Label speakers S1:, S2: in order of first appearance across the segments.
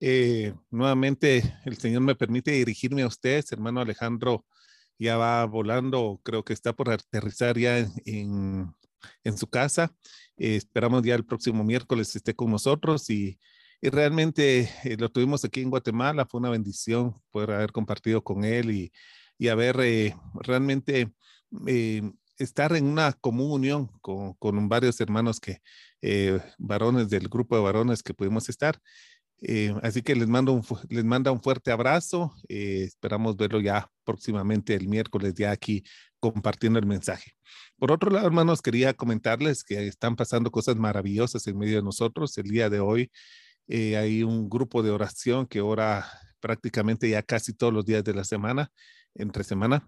S1: Eh, nuevamente, el Señor me permite dirigirme a ustedes, hermano Alejandro. Ya va volando, creo que está por aterrizar ya en, en, su casa. Eh, esperamos ya el próximo miércoles esté con nosotros y, y realmente eh, lo tuvimos aquí en Guatemala. Fue una bendición poder haber compartido con él y, y haber realmente estar en una común unión con, con varios hermanos que, varones del grupo de varones que pudimos estar. Eh, así que les mando un, les manda un fuerte abrazo. Eh, esperamos verlo ya próximamente el miércoles, ya aquí compartiendo el mensaje. Por otro lado, hermanos, quería comentarles que están pasando cosas maravillosas en medio de nosotros. El día de hoy eh, hay un grupo de oración que ora prácticamente ya casi todos los días de la semana, entre semana.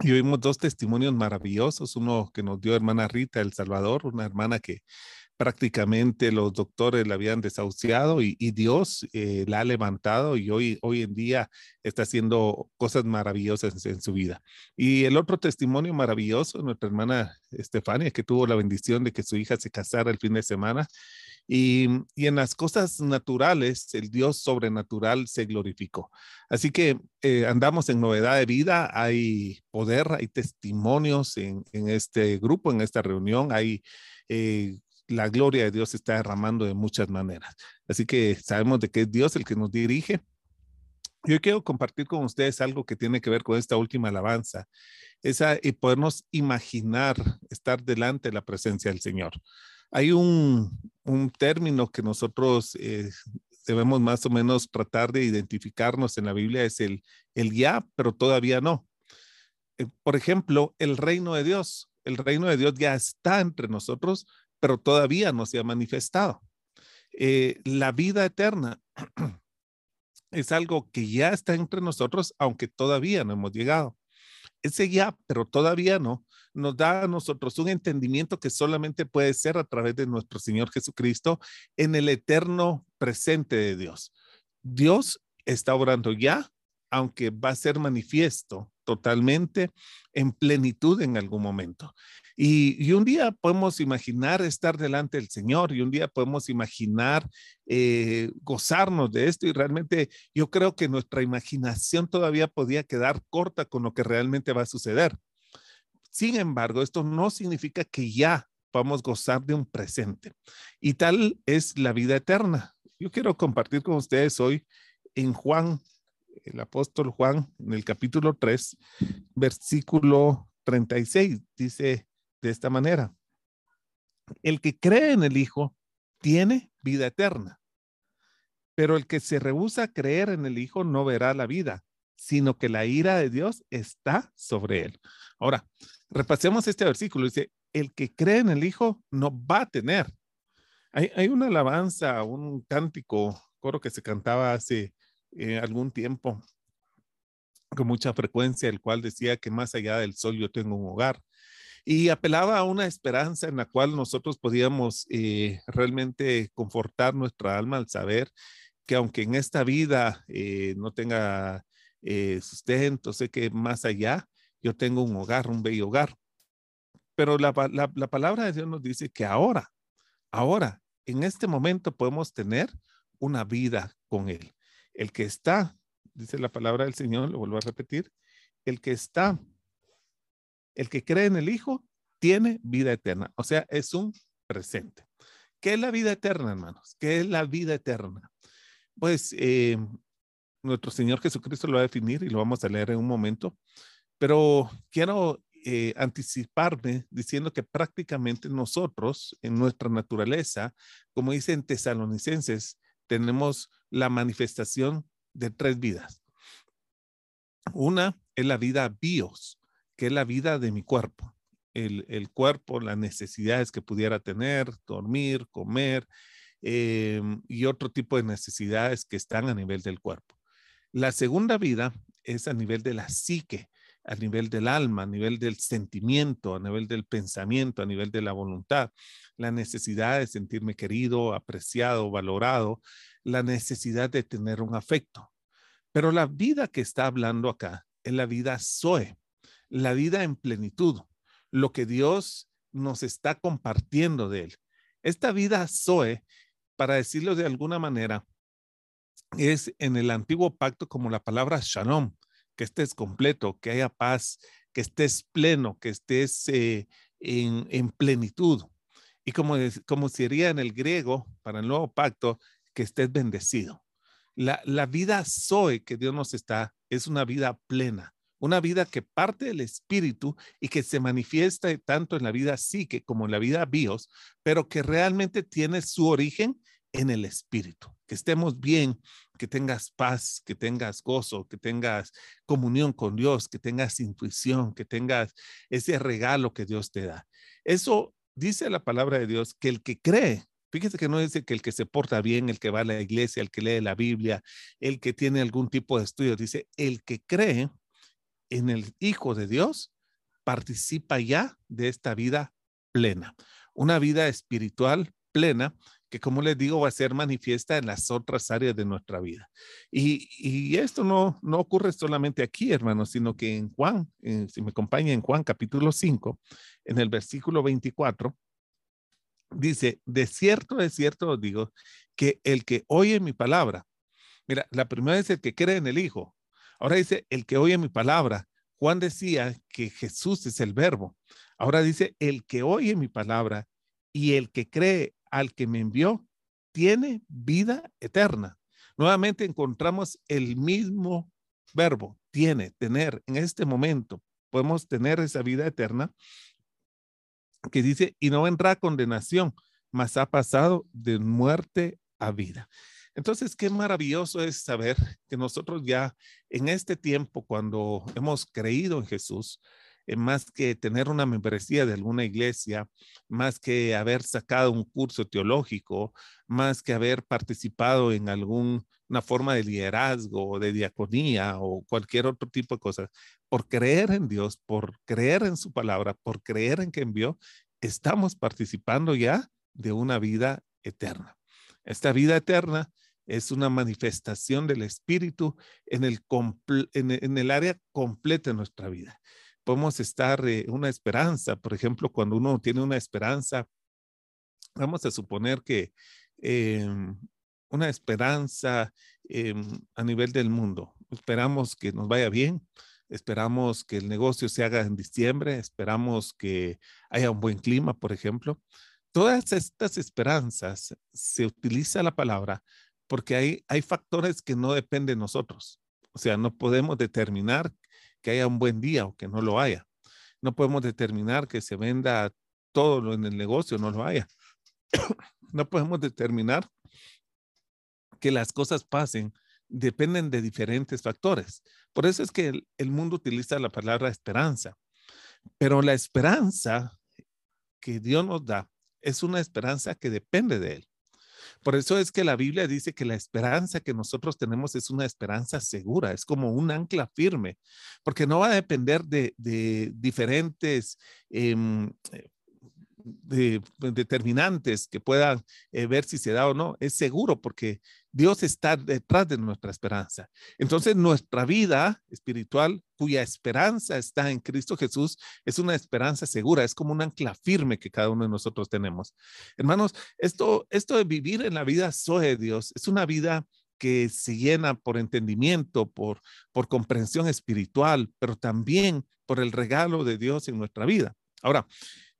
S1: Y oímos dos testimonios maravillosos, uno que nos dio hermana Rita El Salvador, una hermana que prácticamente los doctores la habían desahuciado y, Dios eh, la ha levantado y hoy, hoy en día está haciendo cosas maravillosas en, su vida. Y el otro testimonio maravilloso, nuestra hermana Estefania, que tuvo la bendición de que su hija se casara el fin de semana. Y, en las cosas naturales, el Dios sobrenatural se glorificó. Así que eh, andamos en novedad de vida, hay poder, hay testimonios en, este grupo, en esta reunión, hay eh, la gloria de Dios se está derramando de muchas maneras. Así que sabemos de que es Dios el que nos dirige. Yo quiero compartir con ustedes algo que tiene que ver con esta última alabanza, esa y podernos imaginar estar delante de la presencia del Señor. Hay un, un término que nosotros eh, debemos más o menos tratar de identificarnos en la Biblia, es el, el ya, pero todavía no. Eh, por ejemplo, el reino de Dios. El reino de Dios ya está entre nosotros, pero todavía no se ha manifestado. Eh, la vida eterna es algo que ya está entre nosotros, aunque todavía no hemos llegado. Ese ya, pero todavía no, nos da a nosotros un entendimiento que solamente puede ser a través de nuestro Señor Jesucristo en el eterno presente de Dios. Dios está obrando ya, aunque va a ser manifiesto totalmente en plenitud en algún momento. Y, un día podemos imaginar estar delante del Señor y un día podemos imaginar eh, gozarnos de esto y realmente yo creo que nuestra imaginación todavía podía quedar corta con lo que realmente va a suceder. Sin embargo, esto no significa que ya podamos gozar de un presente. Y tal es la vida eterna. Yo quiero compartir con ustedes hoy en Juan, el apóstol Juan, en el capítulo 3, versículo 36, dice, de esta manera. El que cree en el Hijo tiene vida eterna, pero el que se rehúsa a creer en el Hijo no verá la vida, sino que la ira de Dios está sobre él. Ahora, repasemos este versículo. Dice, el que cree en el Hijo no va a tener. Hay, una alabanza, un cántico, coro que se cantaba hace eh, algún tiempo con mucha frecuencia, el cual decía que más allá del sol yo tengo un hogar y apelaba a una esperanza en la cual nosotros podíamos eh, realmente confortar nuestra alma al saber que aunque en esta vida eh, no tenga eh, sustento, sé que más allá yo tengo un hogar, un bello hogar. Pero la, la palabra de Dios nos dice que ahora, ahora, en este momento podemos tener una vida con Él. El que está, dice la palabra del Señor, lo vuelvo a repetir, el que está el que cree en el Hijo tiene vida eterna, o sea, es un presente. ¿Qué es la vida eterna, hermanos? ¿Qué es la vida eterna? Pues eh, nuestro Señor Jesucristo lo va a definir y lo vamos a leer en un momento, pero quiero eh, anticiparme diciendo que prácticamente nosotros, en nuestra naturaleza, como dicen tesalonicenses, tenemos la manifestación de tres vidas. Una es la vida bios, que es la vida de mi cuerpo. El, cuerpo, las necesidades que pudiera tener, dormir, comer, em, y otro tipo de necesidades que están a nivel del cuerpo. La segunda vida es a nivel de la psique, a nivel del alma, a nivel del sentimiento, a nivel del pensamiento, a nivel de la voluntad, la necesidad de sentirme querido, apreciado, valorado, la necesidad de tener un afecto. Pero la vida que está hablando acá es la vida Zoe, la vida en plenitud, lo que Dios nos está compartiendo de él. Esta vida Zoe, para decirlo de alguna manera, es en el antiguo pacto como la palabra shalom, que estés completo, que haya paz, que estés pleno, que estés eh, en, plenitud. Y como, como sería en el griego, para el nuevo pacto, que estés bendecido. La, la vida Zoe que Dios nos está es una vida plena, una vida que parte del espíritu y que se manifiesta tanto en la vida psique como en la vida bios, pero que realmente tiene su origen en el espíritu. Que estemos bien, que tengas paz, que tengas gozo, que tengas comunión con Dios, que tengas intuición, que tengas ese regalo que Dios te da. Eso dice la palabra de Dios, que el que cree, fíjese que no dice que el que se porta bien, el que va a la iglesia, el que lee la Biblia, el que tiene algún tipo de estudio, dice, el que cree en el Hijo de Dios participa ya de esta vida plena, una vida espiritual plena que como les digo va a ser manifiesta en las otras áreas de nuestra vida. Y, esto no, no ocurre solamente aquí, hermanos, sino que en Juan, eh, si me acompaña en Juan capítulo 5, en el versículo 24, dice, de cierto, de cierto os digo, que el que oye mi palabra, mira, la primera es el que cree en el Hijo, ahora dice, el que oye mi palabra. Juan decía que Jesús es el verbo. Ahora dice, el que oye mi palabra y el que cree al que me envió tiene vida eterna. Nuevamente encontramos el mismo verbo, tiene, tener. En este momento podemos tener esa vida eterna que dice, y no vendrá condenación, mas ha pasado de muerte a vida. Entonces, qué maravilloso es saber que nosotros ya en este tiempo, cuando hemos creído en Jesús, eh, más que tener una membresía de alguna iglesia, más que haber sacado un curso teológico, más que haber participado en alguna forma de liderazgo o de diaconía o cualquier otro tipo de cosas, por creer en Dios, por creer en su palabra, por creer en que envió, estamos participando ya de una vida eterna. Esta vida eterna es una manifestación del Espíritu en el, en el área completa de nuestra vida podemos estar eh, una esperanza. Por ejemplo, cuando uno tiene una esperanza, vamos a suponer que em, una esperanza em, a nivel del mundo. Esperamos que nos vaya bien, esperamos que el negocio se haga en diciembre, esperamos que haya un buen clima, por ejemplo. Todas estas esperanzas se utiliza la palabra porque hay, hay factores que no dependen de nosotros. O sea, no podemos determinar que haya un buen día o que no lo haya. No podemos determinar que se venda todo lo en el negocio, no lo haya. no podemos determinar que las cosas pasen, dependen de diferentes factores. Por eso es que el, el mundo utiliza la palabra esperanza. Pero la esperanza que Dios nos da es una esperanza que depende de Él. Por eso es que la Biblia dice que la esperanza que nosotros tenemos es una esperanza segura, es como un ancla firme, porque no va a depender de, diferentes em, eh, determinantes que puedan eh, ver si se da o no. Es seguro porque Dios está detrás de nuestra esperanza. Entonces, nuestra vida espiritual, cuya esperanza está en Cristo Jesús, es una esperanza segura, es como un ancla firme que cada uno de nosotros tenemos. Hermanos, esto, esto de vivir en la vida soy Dios es una vida que se llena por entendimiento, por, por comprensión espiritual, pero también por el regalo de Dios en nuestra vida. Ahora,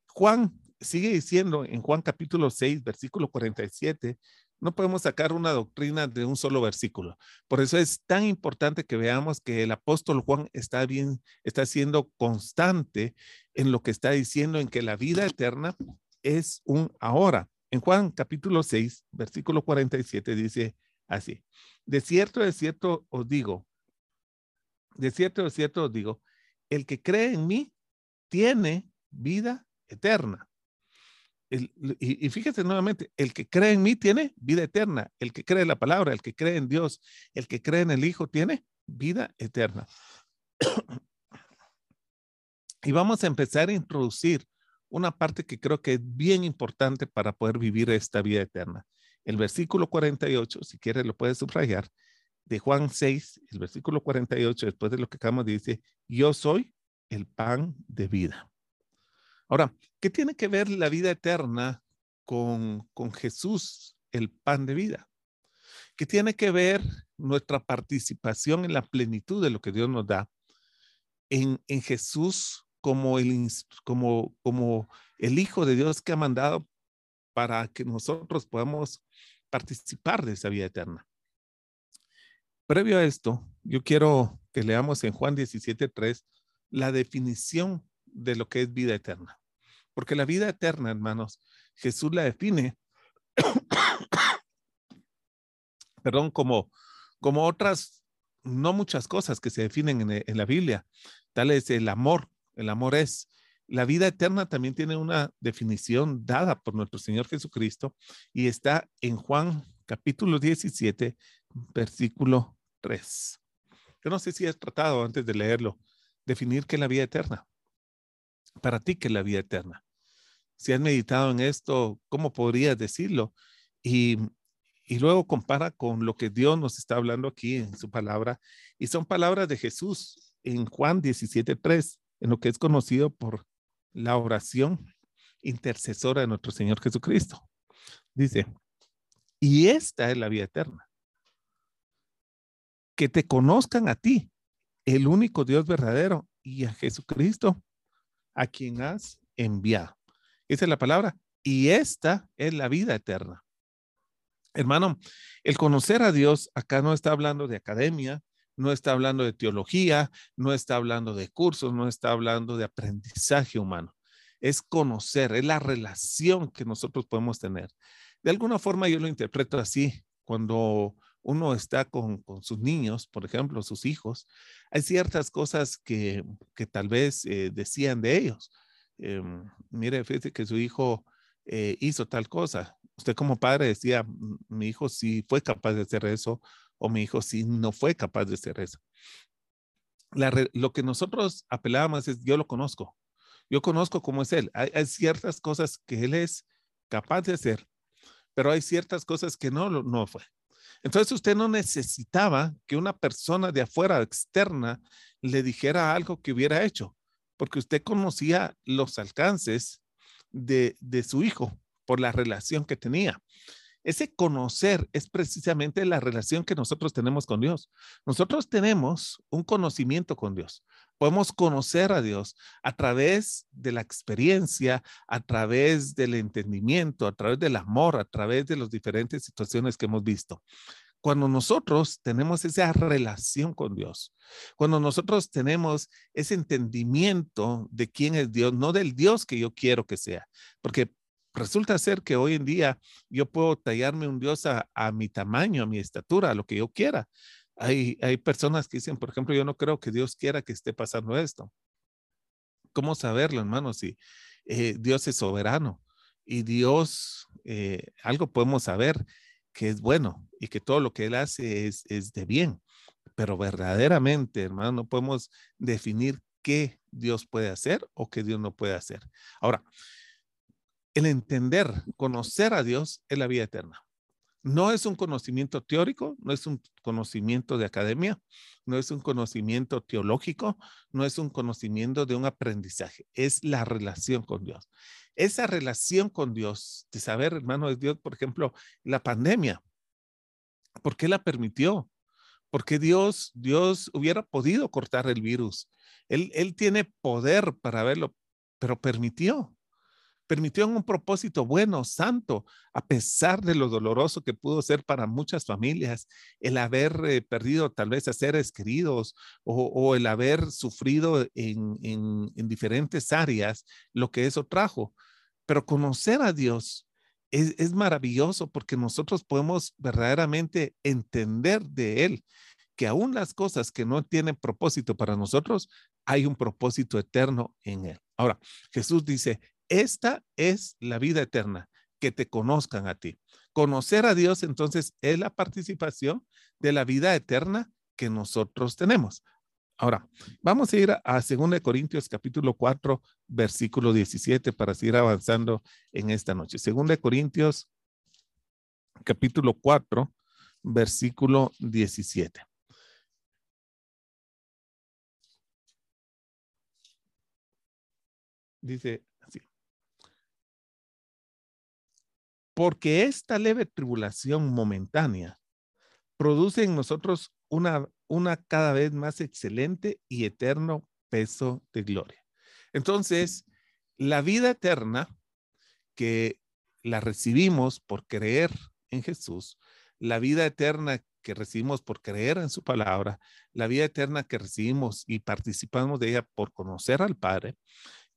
S1: Juan sigue diciendo en Juan capítulo 6, versículo 47, no podemos sacar una doctrina de un solo versículo. Por eso es tan importante que veamos que el apóstol Juan está bien, está siendo constante en lo que está diciendo en que la vida eterna es un ahora. En Juan capítulo 6, versículo 47 dice así, de cierto, de cierto os digo, de cierto, de cierto os digo, el que cree en mí tiene vida eterna. Y, fíjate nuevamente, el que cree en mí tiene vida eterna, el que cree en la palabra, el que cree en Dios, el que cree en el Hijo tiene vida eterna. y vamos a empezar a introducir una parte que creo que es bien importante para poder vivir esta vida eterna. El versículo 48, si quieres lo puedes subrayar, de Juan 6, el versículo 48, después de lo que acabamos de decir, yo soy el pan de vida. Ahora, ¿qué tiene que ver la vida eterna con, Jesús, el pan de vida? ¿Qué tiene que ver nuestra participación en la plenitud de lo que Dios nos da en, Jesús como el, como el Hijo de Dios que ha mandado para que nosotros podamos participar de esa vida eterna? Previo a esto, yo quiero que leamos en Juan 17.3 la definición de lo que es vida eterna. Porque la vida eterna, hermanos, Jesús la define, perdón, como, como otras, no muchas cosas que se definen en, en la Biblia. Tal es el amor. El amor es. La vida eterna también tiene una definición dada por nuestro Señor Jesucristo y está en Juan capítulo 17, versículo 3. Yo no sé si has tratado antes de leerlo, definir qué es la vida eterna. Para ti, ¿qué es la vida eterna? Si has meditado en esto, ¿cómo podrías decirlo? Y, y luego compara con lo que Dios nos está hablando aquí en su palabra. Y son palabras de Jesús en Juan 17.3, en lo que es conocido por la oración intercesora de nuestro Señor Jesucristo. Dice, y esta es la vida eterna. Que te conozcan a ti, el único Dios verdadero, y a Jesucristo, a quien has enviado. Esa es la palabra. Y esta es la vida eterna. Hermano, el conocer a Dios acá no está hablando de academia, no está hablando de teología, no está hablando de cursos, no está hablando de aprendizaje humano. Es conocer, es la relación que nosotros podemos tener. De alguna forma yo lo interpreto así. Cuando uno está con, sus niños, por ejemplo, sus hijos, hay ciertas cosas que, tal vez eh, decían de ellos. Em, mire, fíjese que su hijo eh, hizo tal cosa. Usted como padre decía, mi hijo sí fue capaz de hacer eso o mi hijo sí no fue capaz de hacer eso. lo que nosotros apelábamos es, yo lo conozco. Yo conozco cómo es él. hay ciertas cosas que él es capaz de hacer, pero hay ciertas cosas que no, no fue. Entonces usted no necesitaba que una persona de afuera, externa, le dijera algo que hubiera hecho, porque usted conocía los alcances de, de su hijo por la relación que tenía. Ese conocer es precisamente la relación que nosotros tenemos con Dios. Nosotros tenemos un conocimiento con Dios. Podemos conocer a Dios a través de la experiencia, a través del entendimiento, a través del amor, a través de las diferentes situaciones que hemos visto. Cuando nosotros tenemos esa relación con Dios, cuando nosotros tenemos ese entendimiento de quién es Dios, no del Dios que yo quiero que sea, porque resulta ser que hoy en día yo puedo tallarme un Dios a, mi tamaño, a mi estatura, a lo que yo quiera. Hay, hay personas que dicen, por ejemplo, yo no creo que Dios quiera que esté pasando esto. ¿Cómo saberlo, hermano? Si eh, Dios es soberano y Dios, eh, algo podemos saber que es bueno y que todo lo que Él hace es, es de bien. Pero verdaderamente, hermano, no podemos definir qué Dios puede hacer o qué Dios no puede hacer. Ahora, el entender, conocer a Dios es la vida eterna. No es un conocimiento teórico, no es un conocimiento de academia, no es un conocimiento teológico, no es un conocimiento de un aprendizaje, es la relación con Dios. Esa relación con Dios, de saber, hermano, de Dios, por ejemplo, la pandemia, ¿por qué la permitió? Porque Dios, Dios hubiera podido cortar el virus. Él, él tiene poder para verlo, pero permitió permitió un propósito bueno, santo, a pesar de lo doloroso que pudo ser para muchas familias, el haber eh, perdido tal vez a seres queridos o, el haber sufrido en, diferentes áreas, lo que eso trajo. Pero conocer a Dios es, es maravilloso porque nosotros podemos verdaderamente entender de Él que aún las cosas que no tienen propósito para nosotros, hay un propósito eterno en Él. Ahora, Jesús dice, Esta es la vida eterna, que te conozcan a ti. Conocer a Dios entonces es la participación de la vida eterna que nosotros tenemos. Ahora, vamos a ir a 2 Corintios capítulo 4, versículo 17 para seguir avanzando en esta noche. 2 Corintios capítulo 4, versículo 17. Dice así. Porque esta leve tribulación momentánea produce en nosotros una, una cada vez más excelente y eterno peso de gloria. Entonces, la vida eterna que la recibimos por creer en Jesús, la vida eterna que recibimos por creer en su palabra, la vida eterna que recibimos y participamos de ella por conocer al Padre,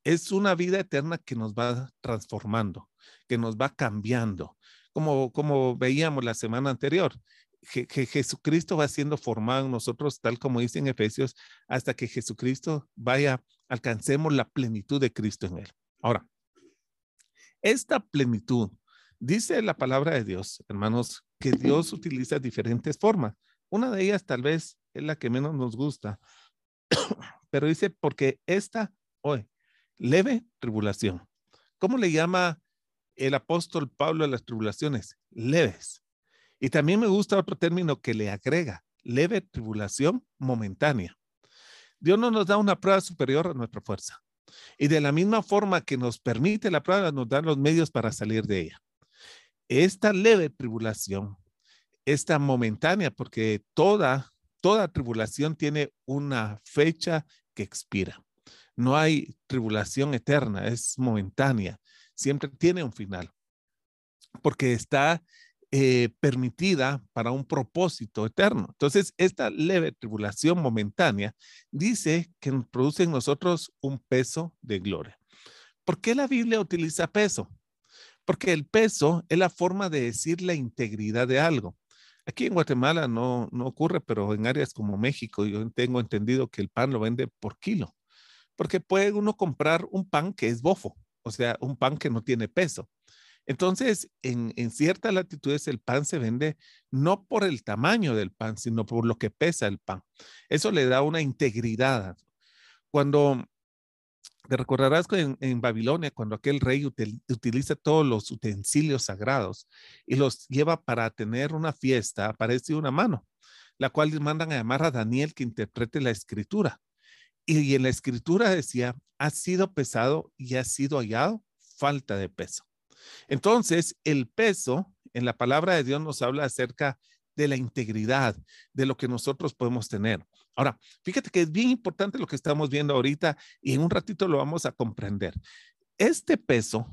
S1: es una vida eterna que nos va transformando, que nos va cambiando, como, como veíamos la semana anterior que, Jesucristo va siendo formado en nosotros, tal como dice en Efesios, hasta que Jesucristo vaya, alcancemos la plenitud de Cristo en él. Ahora, esta plenitud, dice la palabra de Dios, hermanos, que Dios utiliza diferentes formas. Una de ellas tal vez es la que menos nos gusta, pero dice, porque esta, hoy, leve tribulación. ¿Cómo le llama el apóstol Pablo a las tribulaciones? Leves. Y también me gusta otro término que le agrega, leve tribulación momentánea. Dios no nos da una prueba superior a nuestra fuerza. Y de la misma forma que nos permite la prueba, nos da los medios para salir de ella. Esta leve tribulación, esta momentánea, porque toda, toda tribulación tiene una fecha que expira. No hay tribulación eterna, es momentánea. Siempre tiene un final. Porque está eh, permitida para un propósito eterno. Entonces, esta leve tribulación momentánea dice que produce en nosotros un peso de gloria. ¿Por qué la Biblia utiliza peso? Porque el peso es la forma de decir la integridad de algo. Aquí en Guatemala no, no ocurre, pero en áreas como México yo tengo entendido que el pan lo vende por kilo, porque puede uno comprar un pan que es bofo, o sea, un pan que no tiene peso. Entonces, en, ciertas latitudes el pan se vende no por el tamaño del pan, sino por lo que pesa el pan. Eso le da una integridad. Cuando te recordarás que en, Babilonia, cuando aquel rey utiliza todos los utensilios sagrados y los lleva para tener una fiesta, aparece una mano, la cual mandan a llamar a Daniel que interprete la escritura. Y en la escritura decía, ha sido pesado y ha sido hallado falta de peso. Entonces, el peso en la palabra de Dios nos habla acerca de la integridad, de lo que nosotros podemos tener. Ahora, fíjate que es bien importante lo que estamos viendo ahorita y en un ratito lo vamos a comprender. Este peso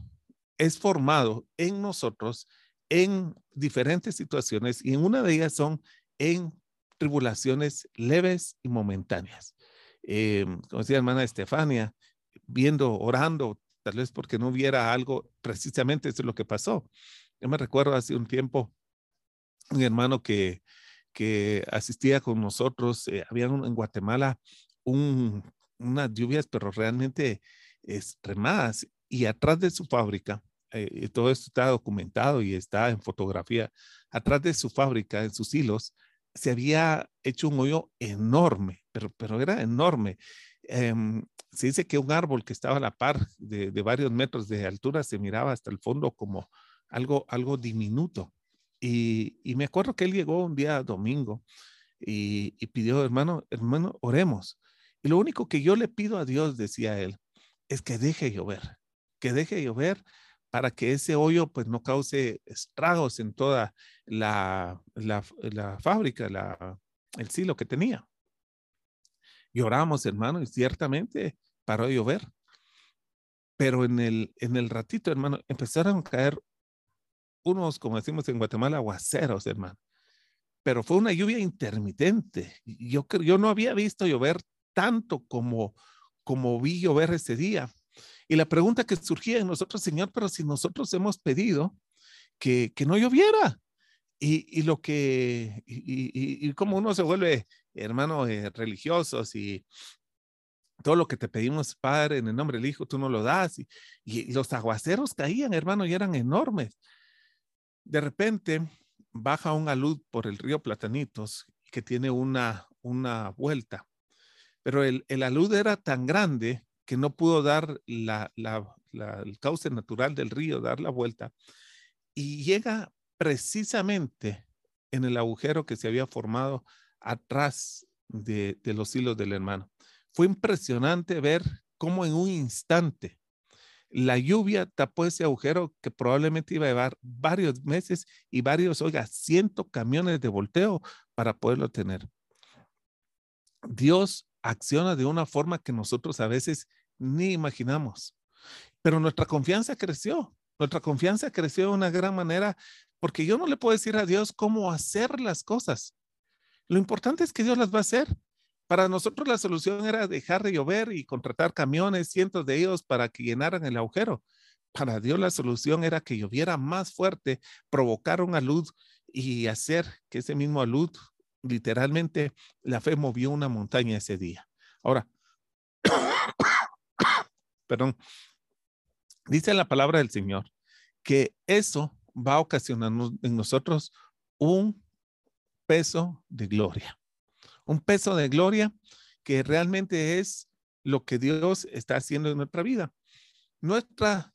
S1: es formado en nosotros en diferentes situaciones y en una de ellas son en tribulaciones leves y momentáneas. Eh, como decía hermana Estefania, viendo, orando, tal vez porque no hubiera algo, precisamente eso es lo que pasó. Yo me recuerdo hace un tiempo, un hermano que, que asistía con nosotros, eh, había en Guatemala un, unas lluvias, pero realmente extremadas, y atrás de su fábrica, eh, todo esto está documentado y está en fotografía, atrás de su fábrica, en sus hilos, se había hecho un hoyo enorme, pero, pero era enorme. Em, se dice que un árbol que estaba a la par de, varios metros de altura se miraba hasta el fondo como algo, algo diminuto. Y, me acuerdo que él llegó un día domingo y, y, pidió, hermano, hermano, oremos. Y lo único que yo le pido a Dios, decía él, es que deje llover, que deje llover para que ese hoyo pues no cause estragos en toda la, la, fábrica, la, el silo que tenía. Lloramos, hermano, y ciertamente paró de llover. Pero en el, en el ratito, hermano, empezaron a caer unos, como decimos en Guatemala, aguaceros, hermano. Pero fue una lluvia intermitente. Yo, yo no había visto llover tanto como, como vi llover ese día. Y la pregunta que surgía en nosotros, Señor, pero si nosotros hemos pedido que, que no lloviera. Y, y lo que, y, y, como uno se vuelve hermanos eh, religiosos y todo lo que te pedimos, Padre, en el nombre del Hijo, tú no lo das. Y, y los aguaceros caían, hermano, y eran enormes. De repente baja un alud por el río Platanitos que tiene una, una vuelta, pero el, el alud era tan grande que no pudo dar la, el cauce natural del río, dar la vuelta, y llega precisamente en el agujero que se había formado atrás de, de los hilos del hermano. Fue impresionante ver cómo en un instante la lluvia tapó ese agujero que probablemente iba a llevar varios meses y varios, oiga, cientos camiones de volteo para poderlo tener. Dios acciona de una forma que nosotros a veces ni imaginamos, pero nuestra confianza creció. Nuestra confianza creció de una gran manera porque yo no le puedo decir a Dios cómo hacer las cosas. Lo importante es que Dios las va a hacer. Para nosotros la solución era dejar de llover y contratar camiones, cientos de ellos, para que llenaran el agujero. Para Dios la solución era que lloviera más fuerte, provocar una luz y hacer que ese mismo luz, literalmente, la fe movió una montaña ese día. Ahora, perdón, dice la palabra del Señor que eso va a ocasionar en nosotros un peso de gloria un peso de gloria que realmente es lo que Dios está haciendo en nuestra vida. Nuestra,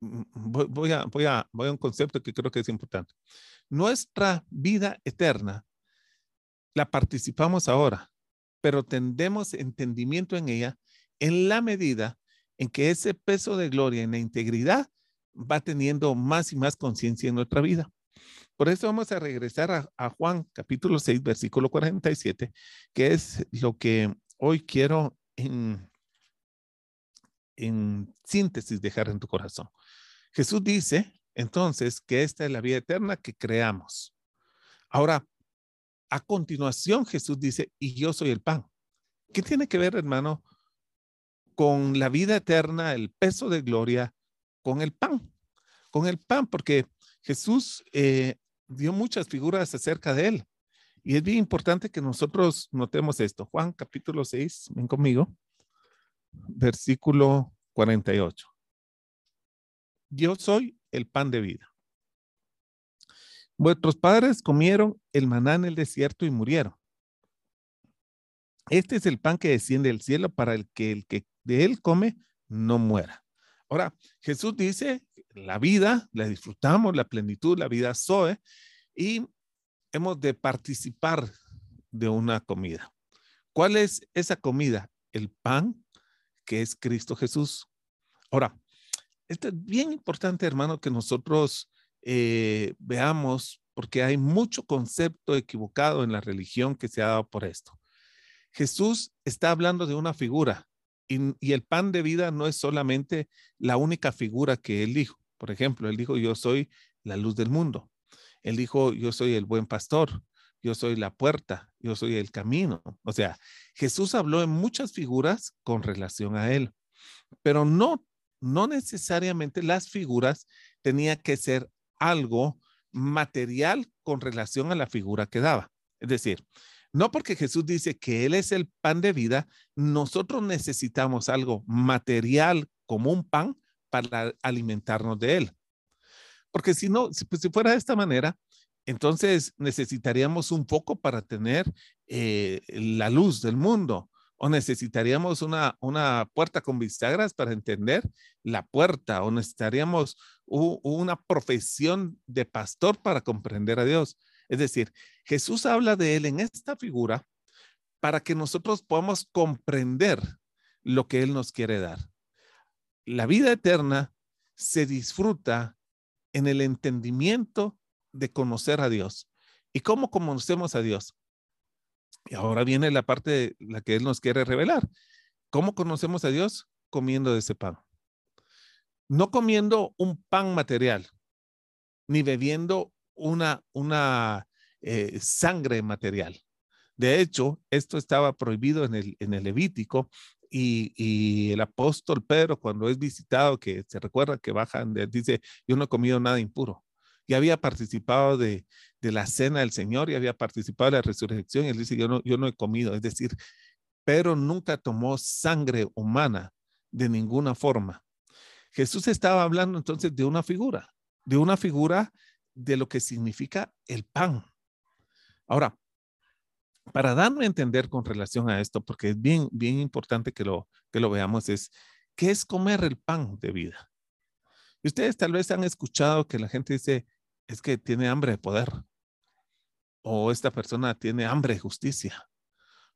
S1: mm, voy a, voy a, voy a un concepto que creo que es importante. Nuestra vida eterna la participamos ahora, pero tendemos entendimiento en ella en la medida en que ese peso de gloria en la integridad va teniendo más y más conciencia en nuestra vida. Por eso vamos a regresar a, Juan capítulo 6, versículo 47, que es lo que hoy quiero en, en síntesis dejar en tu corazón. Jesús dice entonces que esta es la vida eterna que creamos. Ahora, a continuación Jesús dice, y yo soy el pan. ¿Qué tiene que ver, hermano, con la vida eterna, el peso de gloria, con el pan? Con el pan, porque Jesús eh, dio muchas figuras acerca de él. Y es bien importante que nosotros notemos esto. Juan capítulo 6, ven conmigo, versículo 48. Yo soy el pan de vida. Vuestros padres comieron el maná en el desierto y murieron. Este es el pan que desciende del cielo para el que el que de él come no muera. Ahora, Jesús dice la vida, la disfrutamos, la plenitud, la vida Zoe, y hemos de participar de una comida. ¿Cuál es esa comida? El pan que es Cristo Jesús. Ahora, esto es bien importante, hermano, que nosotros eh, veamos, porque hay mucho concepto equivocado en la religión que se ha dado por esto. Jesús está hablando de una figura y, el pan de vida no es solamente la única figura que él dijo. Por ejemplo, él dijo, yo soy la luz del mundo. Él dijo, yo soy el buen pastor, yo soy la puerta, yo soy el camino. O sea, Jesús habló en muchas figuras con relación a él, pero no, no necesariamente las figuras tenía que ser algo material con relación a la figura que daba. Es decir, no porque Jesús dice que Él es el pan de vida, nosotros necesitamos algo material como un pan para alimentarnos de Él. Porque si no, si, pues, fuera de esta manera, entonces necesitaríamos un foco para tener eh, la luz del mundo o necesitaríamos una, una puerta con bisagras para entender la puerta, o necesitaríamos una profesión de pastor para comprender a Dios. Es decir, Jesús habla de él en esta figura para que nosotros podamos comprender lo que Él nos quiere dar. La vida eterna se disfruta en el entendimiento de conocer a Dios. ¿Y cómo conocemos a Dios? Y ahora viene la parte de la que Él nos quiere revelar. ¿Cómo conocemos a Dios? Comiendo de ese pan. No comiendo un pan material, ni bebiendo una, una eh, sangre material. De hecho, esto estaba prohibido en el, en el Levítico y, el apóstol Pedro, cuando es visitado, que se recuerda que bajan, dice, yo no he comido nada impuro. Y había participado de, de la cena del Señor y había participado de la resurrección. Y él dice, yo no, yo no he comido. Es decir, pero nunca tomó sangre humana de ninguna forma. Jesús estaba hablando entonces de una figura, de una figura de lo que significa el pan. Ahora, para darme a entender con relación a esto, porque es bien, bien importante que lo, que lo veamos, es qué es comer el pan de vida. Y ustedes tal vez han escuchado que la gente dice, es que tiene hambre de poder, o esta persona tiene hambre de justicia,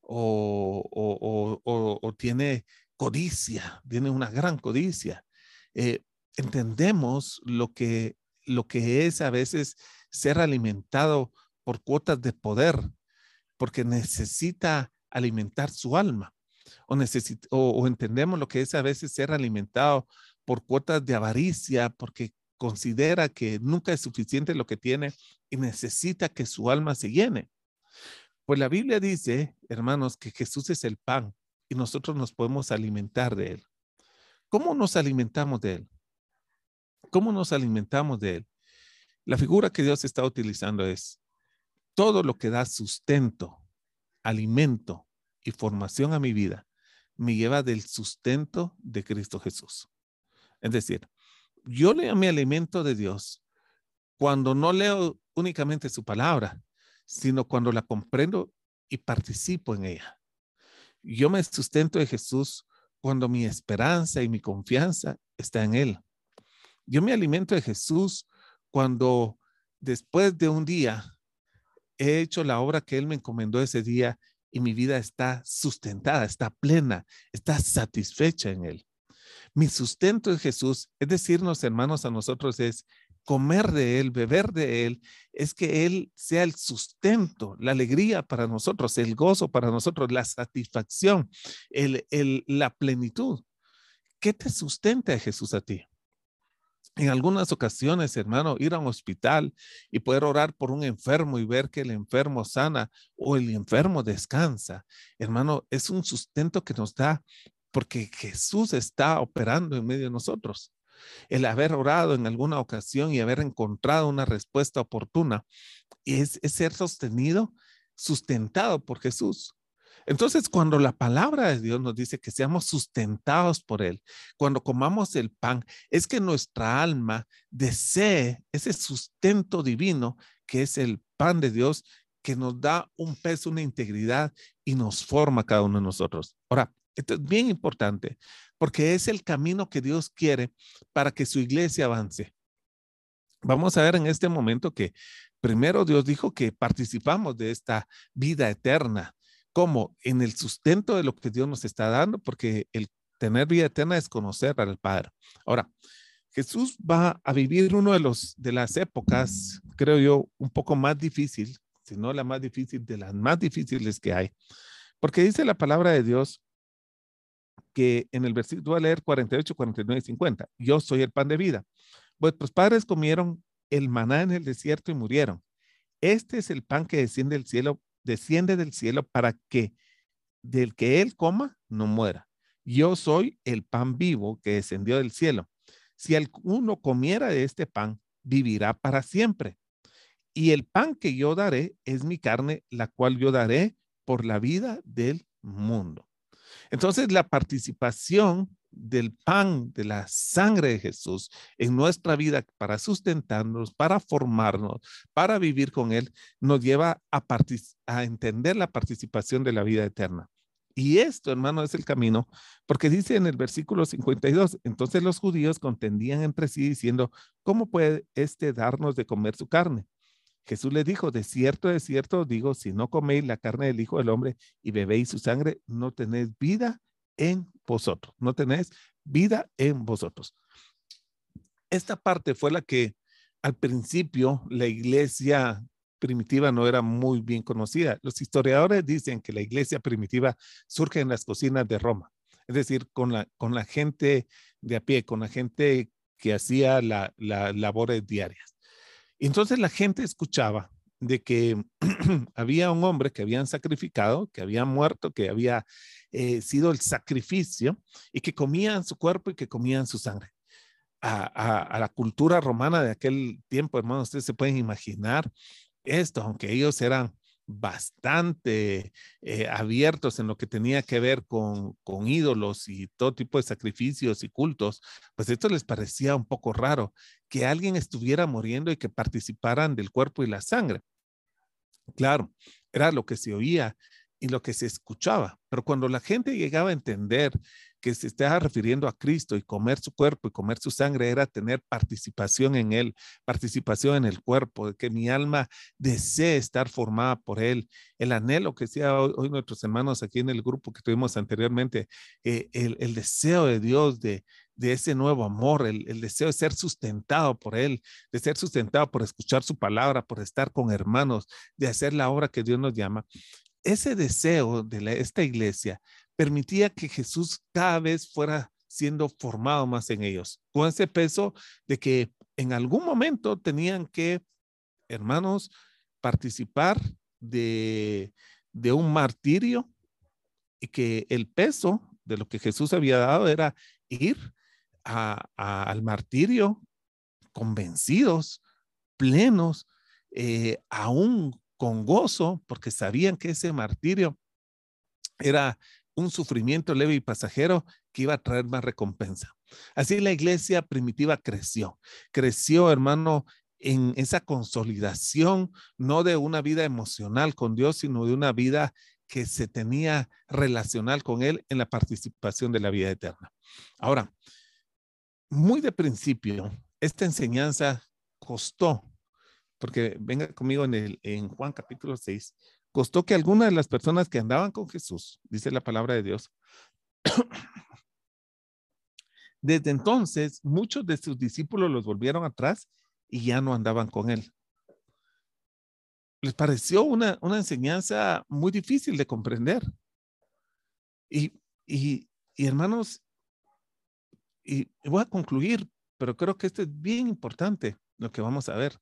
S1: o, o, tiene codicia, tiene una gran codicia. Eh, entendemos lo que, lo que es a veces ser alimentado por cuotas de poder, porque necesita alimentar su alma. O, o, entendemos lo que es a veces ser alimentado por cuotas de avaricia, porque considera que nunca es suficiente lo que tiene y necesita que su alma se llene. Pues la Biblia dice, hermanos, que Jesús es el pan y nosotros nos podemos alimentar de él. ¿Cómo nos alimentamos de él? ¿Cómo nos alimentamos de él? La figura que Dios está utilizando es todo lo que da sustento, alimento y formación a mi vida, me lleva del sustento de Cristo Jesús. Es decir, yo leo mi alimento de Dios cuando no leo únicamente su palabra, sino cuando la comprendo y participo en ella. Yo me sustento de Jesús cuando mi esperanza y mi confianza está en Él. Yo me alimento de Jesús cuando después de un día he hecho la obra que Él me encomendó ese día y mi vida está sustentada, está plena, está satisfecha en Él. Mi sustento es Jesús, es decirnos, hermanos, a nosotros es comer de Él, beber de Él, es que Él sea el sustento, la alegría para nosotros, el gozo para nosotros, la satisfacción, el, la plenitud. ¿Qué te sustenta Jesús a ti? En algunas ocasiones, hermano, ir a un hospital y poder orar por un enfermo y ver que el enfermo sana o el enfermo descansa, hermano, es un sustento que nos da porque Jesús está operando en medio de nosotros. El haber orado en alguna ocasión y haber encontrado una respuesta oportuna es, es ser sostenido, sustentado por Jesús. Entonces, cuando la palabra de Dios nos dice que seamos sustentados por Él, cuando comamos el pan, es que nuestra alma desee ese sustento divino que es el pan de Dios, que nos da un peso, una integridad y nos forma cada uno de nosotros. Ahora, esto es bien importante porque es el camino que Dios quiere para que su iglesia avance. Vamos a ver en este momento que primero Dios dijo que participamos de esta vida eterna, como en el sustento de lo que Dios nos está dando, porque el tener vida eterna es conocer al Padre. Ahora, Jesús va a vivir uno de los de las épocas, creo yo, un poco más difícil, si no la más difícil de las más difíciles que hay, porque dice la palabra de Dios que en el versículo, voy a leer 48, 49 y 50. Yo soy el pan de vida. Vuestros padres comieron el maná en el desierto y murieron. Este es el pan que desciende del cielo, desciende del cielo para que del que él coma no muera. Yo soy el pan vivo que descendió del cielo. Si alguno comiera de este pan, vivirá para siempre. Y el pan que yo daré es mi carne, la cual yo daré por la vida del mundo. Entonces, la participación del pan, de la sangre de Jesús en nuestra vida para sustentarnos, para formarnos, para vivir con Él, nos lleva a, entender la participación de la vida eterna. Y esto, hermano, es el camino, porque dice en el versículo 52, entonces los judíos contendían entre sí diciendo, ¿cómo puede este darnos de comer su carne? Jesús le dijo, de cierto, de cierto, digo, si no coméis la carne del Hijo del Hombre y bebéis su sangre, no tenéis vida en vosotros, no tenéis vida en vosotros. Esta parte fue la que al principio la iglesia primitiva no era muy bien conocida. Los historiadores dicen que la iglesia primitiva surge en las cocinas de Roma, es decir, con la, con la gente de a pie, con la gente que hacía las labores diarias entonces la gente escuchaba de que había un hombre que habían sacrificado, que había muerto, que había eh, sido el sacrificio y que comían su cuerpo y que comían su sangre. A, la cultura romana de aquel tiempo, hermanos, ustedes se pueden imaginar esto, aunque ellos eran bastante eh, abiertos en lo que tenía que ver con, con ídolos y todo tipo de sacrificios y cultos, pues esto les parecía un poco raro que alguien estuviera muriendo y que participaran del cuerpo y la sangre. Claro, era lo que se oía y lo que se escuchaba, pero cuando la gente llegaba a entender que se estaba refiriendo a Cristo y comer su cuerpo y comer su sangre era tener participación en Él, participación en el cuerpo, de que mi alma desee estar formada por Él. El anhelo que decía hoy, nuestros hermanos aquí en el grupo que tuvimos anteriormente, eh, el, deseo de Dios de, de ese nuevo amor, el, el, deseo de ser sustentado por Él, de ser sustentado por escuchar su palabra, por estar con hermanos, de hacer la obra que Dios nos llama. Ese deseo de esta iglesia permitía que Jesús cada vez fuera siendo formado más en ellos, con ese peso de que en algún momento tenían que, hermanos, participar de, de un martirio y que el peso de lo que Jesús había dado era ir al martirio convencidos, plenos, eh, aún con gozo, porque sabían que ese martirio era un sufrimiento leve y pasajero que iba a traer más recompensa. Así la iglesia primitiva creció, creció, hermano, en esa consolidación, no de una vida emocional con Dios, sino de una vida que se tenía relacional con Él en la participación de la vida eterna. Ahora, muy de principio, esta enseñanza costó, porque venga conmigo en, el, en Juan capítulo 6, costó que algunas de las personas que andaban con Jesús, dice la palabra de Dios, desde entonces muchos de sus discípulos los volvieron atrás y ya no andaban con él. Les pareció una, una enseñanza muy difícil de comprender. Y, y, y hermanos, y voy a concluir, pero creo que esto es bien importante, lo que vamos a ver.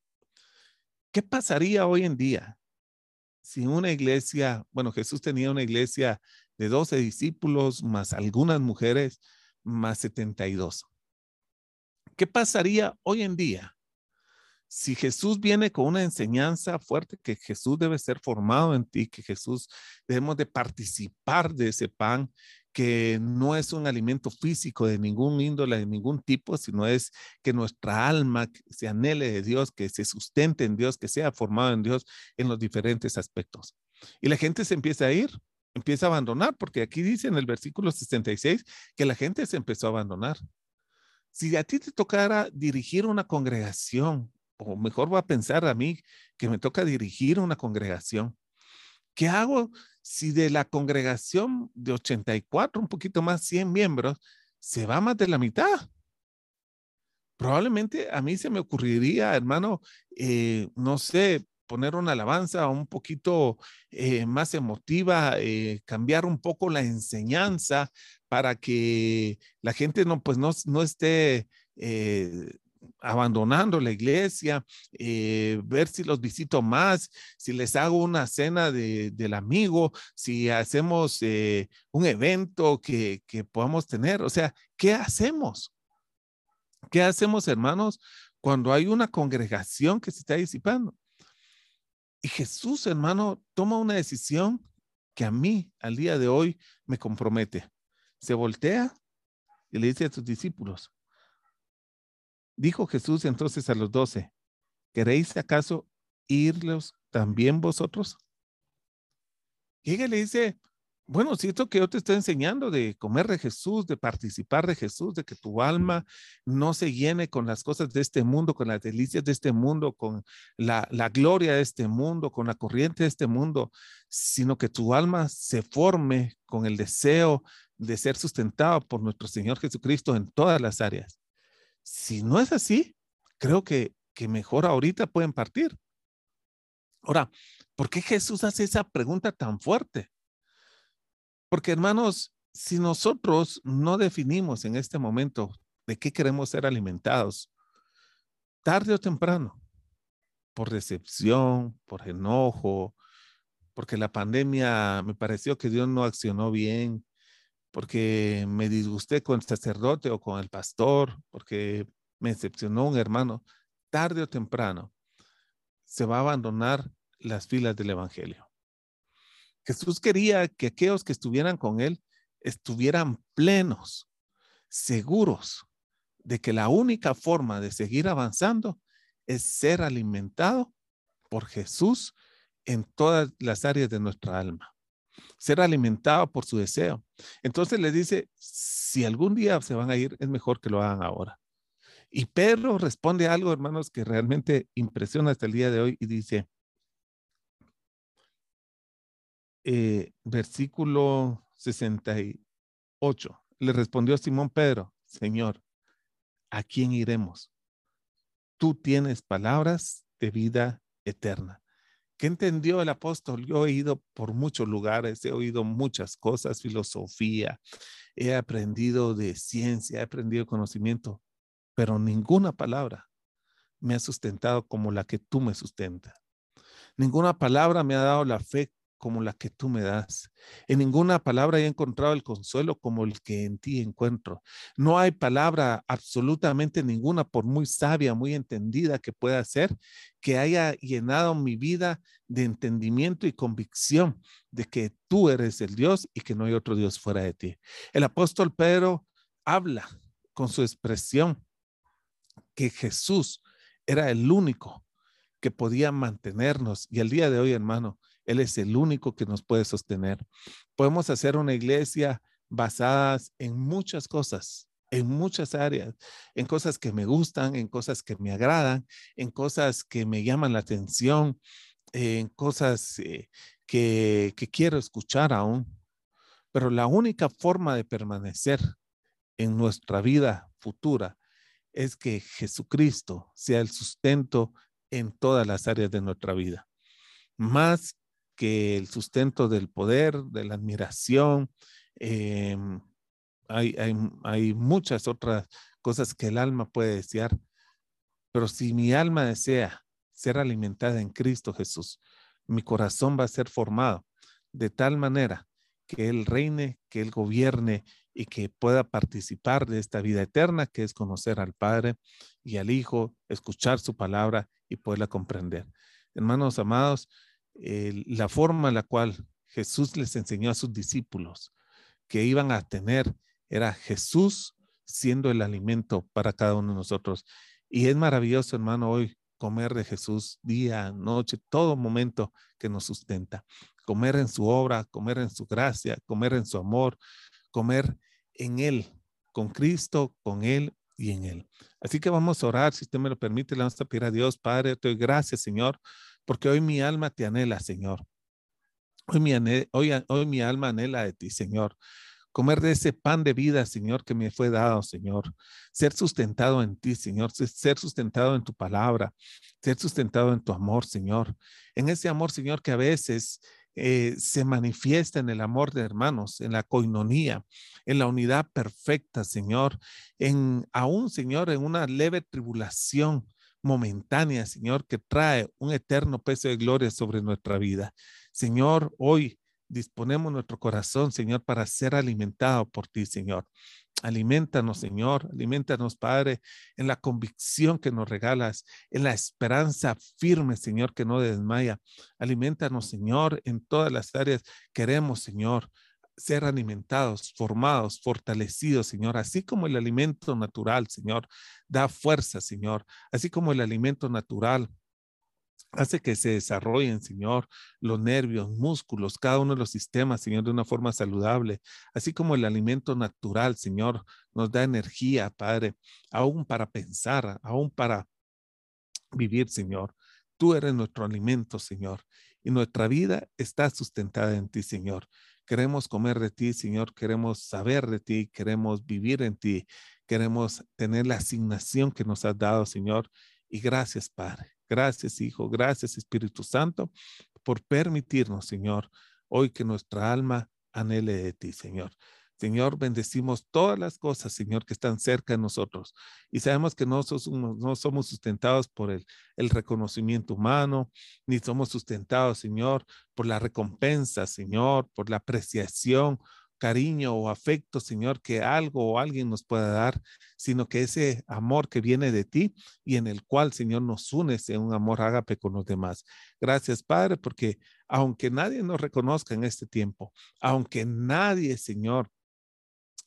S1: ¿Qué pasaría hoy en día si una iglesia, bueno, Jesús tenía una iglesia de 12 discípulos, más algunas mujeres, más 72. ¿Qué pasaría hoy en día si Jesús viene con una enseñanza fuerte que Jesús debe ser formado en ti, que Jesús debemos de participar de ese pan, que no es un alimento físico de ningún índole, de ningún tipo, sino es que nuestra alma se anhele de Dios, que se sustente en Dios, que sea formado en Dios en los diferentes aspectos. Y la gente se empieza a ir, empieza a abandonar, porque aquí dice en el versículo 66 que la gente se empezó a abandonar. Si a ti te tocara dirigir una congregación, o mejor voy a pensar a mí que me toca dirigir una congregación, ¿qué hago si de la congregación de 84, un poquito más, 100 miembros, se va más de la mitad? Probablemente a mí se me ocurriría, hermano, eh, no sé, poner una alabanza un poquito eh, más emotiva, eh, cambiar un poco la enseñanza para que la gente no, pues no, no esté abandonando la iglesia, eh, ver si los visito más, si les hago una cena del amigo, si hacemos eh, un evento que, que podamos tener. O sea, ¿qué hacemos? ¿Qué hacemos, hermanos, cuando hay una congregación que se está disipando? Y Jesús, hermano, toma una decisión que a mí, al día de hoy, me compromete. Se voltea y le dice a sus discípulos, Dijo Jesús entonces a los doce, ¿queréis acaso irlos también vosotros? Y ella le dice, bueno, si esto que yo te estoy enseñando de comer de Jesús, de participar de Jesús, de que tu alma no se llene con las cosas de este mundo, con las delicias de este mundo, con la, la gloria de este mundo, con la corriente de este mundo, sino que tu alma se forme con el deseo de ser sustentado por nuestro Señor Jesucristo en todas las áreas. Si no es así, creo que, que mejor ahorita pueden partir. Ahora, ¿por qué Jesús hace esa pregunta tan fuerte? Porque hermanos, si nosotros no definimos en este momento de qué queremos ser alimentados, tarde o temprano, por decepción, por enojo, porque la pandemia me pareció que Dios no accionó bien, porque me disgusté con el sacerdote o con el pastor, porque me decepcionó un hermano, tarde o temprano se va a abandonar las filas del Evangelio. Jesús quería que aquellos que estuvieran con él estuvieran plenos, seguros de que la única forma de seguir avanzando es ser alimentado por Jesús en todas las áreas de nuestra alma. Ser alimentado por su deseo. Entonces le dice, si algún día se van a ir, es mejor que lo hagan ahora. Y Pedro responde algo, hermanos, que realmente impresiona hasta el día de hoy y dice, eh, versículo 68, le respondió Simón Pedro, Señor, ¿a quién iremos? Tú tienes palabras de vida eterna. ¿Qué entendió el apóstol? Yo he ido por muchos lugares, he oído muchas cosas, filosofía, he aprendido de ciencia, he aprendido conocimiento, pero ninguna palabra me ha sustentado como la que tú me sustentas. Ninguna palabra me ha dado la fe como la que tú me das. En ninguna palabra he encontrado el consuelo como el que en ti encuentro. No hay palabra absolutamente ninguna, por muy sabia, muy entendida que pueda ser, que haya llenado mi vida de entendimiento y convicción de que tú eres el Dios y que no hay otro Dios fuera de ti. El apóstol Pedro habla con su expresión que Jesús era el único que podía mantenernos. Y el día de hoy, hermano, Él es el único que nos puede sostener. Podemos hacer una iglesia basada en muchas cosas, en muchas áreas, en cosas que me gustan, en cosas que me agradan, en cosas que me llaman la atención, en cosas eh, que, que quiero escuchar aún. Pero la única forma de permanecer en nuestra vida futura es que Jesucristo sea el sustento en todas las áreas de nuestra vida. Más que el sustento del poder, de la admiración, em, hay, hay muchas otras cosas que el alma puede desear. Pero si mi alma desea ser alimentada en Cristo Jesús, mi corazón va a ser formado de tal manera que Él reine, que Él gobierne y que pueda participar de esta vida eterna, que es conocer al Padre y al Hijo, escuchar su palabra y poderla comprender. Hermanos amados, la forma en la cual Jesús les enseñó a sus discípulos que iban a tener era Jesús siendo el alimento para cada uno de nosotros. Y es maravilloso, hermano, hoy comer de Jesús día, noche, todo momento que nos sustenta. Comer en su obra, comer en su gracia, comer en su amor, comer en Él, con Cristo, con Él y en Él. Así que vamos a orar, si usted me lo permite, le vamos a pedir a Dios, Padre, te doy gracias, Señor, porque hoy mi alma te anhela, Señor. Hoy mi, hoy, hoy mi alma anhela de ti, Señor. Comer de ese pan de vida, Señor, que me fue dado, Señor. Ser sustentado en ti, Señor. Ser sustentado en tu palabra. Ser sustentado en tu amor, Señor. En ese amor, Señor, que a veces eh, se manifiesta en el amor de hermanos, en la coinonía, en la unidad perfecta, Señor, en aún, Señor, en una leve tribulación momentánea, Señor, que trae un eterno peso de gloria sobre nuestra vida. Señor, hoy disponemos nuestro corazón, Señor, para ser alimentado por ti, Señor. Alimentanos, Señor, alimentanos, Padre, en la convicción que nos regalas, en la esperanza firme, Señor, que no desmaya. Alimentanos, Señor, en todas las áreas. Queremos, Señor, ser alimentados, formados, fortalecidos, Señor, así como el alimento natural, Señor, da fuerza, Señor, así como el alimento natural Hace que se desarrollen, Señor, los nervios, músculos, cada uno de los sistemas, Señor, de una forma saludable, así como el alimento natural, Señor, nos da energía, Padre, aún para pensar, aún para vivir, Señor. Tú eres nuestro alimento, Señor, y nuestra vida está sustentada en ti, Señor. Queremos comer de ti, Señor, queremos saber de ti, queremos vivir en ti, queremos tener la asignación que nos has dado, Señor. Y gracias, Padre. Gracias, Hijo. Gracias, Espíritu Santo, por permitirnos, Señor, hoy que nuestra alma anhele de ti, Señor. Señor, bendecimos todas las cosas, Señor, que están cerca de nosotros. Y sabemos que no, no somos sustentados por el, el, reconocimiento humano, ni somos sustentados, Señor, por la recompensa, Señor, por la apreciación, cariño o afecto, Señor, que algo o alguien nos pueda dar, sino que ese amor que viene de ti y en el cual, Señor, nos unes en un amor ágape con los demás. Gracias, Padre, porque aunque nadie nos reconozca en este tiempo, aunque nadie, Señor,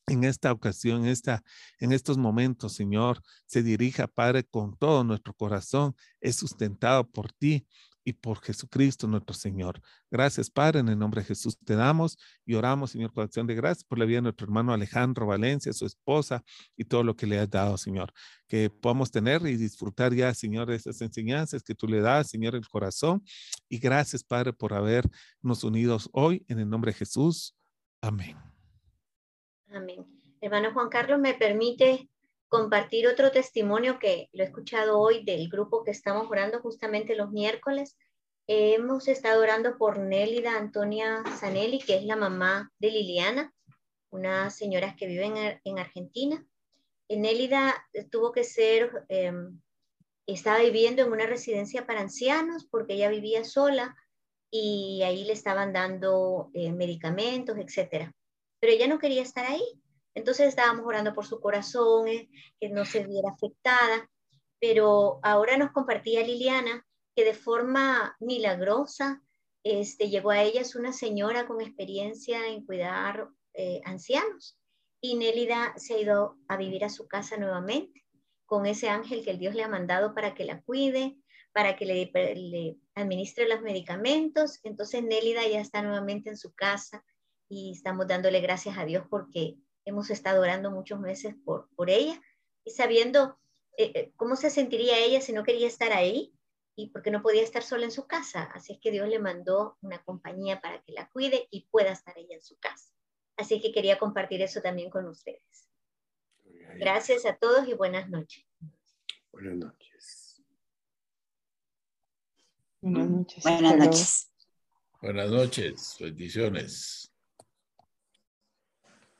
S1: en esta ocasión, esta, en estos momentos, Señor, se dirija, Padre, con todo nuestro corazón, es sustentado por ti y por Jesucristo nuestro Señor. Gracias, Padre, en el nombre de Jesús te damos y oramos, Señor, con acción de gracias por la vida de nuestro hermano Alejandro Valencia, su esposa y todo lo que le has dado, Señor. Que podamos tener y disfrutar ya, Señor, de esas enseñanzas que tú le das, Señor, el corazón. Y gracias, Padre, por habernos unidos hoy en el nombre de Jesús. Amén.
S2: Amén. Hermano Juan Carlos, ¿me permite compartir otro testimonio que lo he escuchado hoy del grupo que estamos orando justamente los miércoles? hemos estado orando por Nélida Antonia Zanelli, que es la mamá de Liliana, una señora que vive en, Argentina. Nélida tuvo que ser, em, estaba viviendo en una residencia para ancianos porque ella vivía sola y ahí le estaban dando eh, medicamentos, etcétera pero ella no quería estar ahí. Entonces estábamos orando por su corazón, eh, que no se viera afectada, pero ahora nos compartía Liliana que de forma milagrosa este, llegó a ella es una señora con experiencia en cuidar eh, ancianos y Nélida se ha ido a vivir a su casa nuevamente con ese ángel que el Dios le ha mandado para que la cuide, para que le, le administre los medicamentos. Entonces Nélida ya está nuevamente en su casa y estamos dándole gracias a Dios porque hemos estado orando muchos meses por, por ella y sabiendo eh, eh, cómo se sentiría ella si no quería estar ahí y porque no podía estar sola en su casa. Así es que Dios le mandó una compañía para que la cuide y pueda estar ella en su casa. Así que quería compartir eso también con ustedes. Gracias a todos y buenas noches.
S3: Buenas noches.
S4: Buenas noches.
S5: Buenas noches.
S3: Buenas noches. Bendiciones.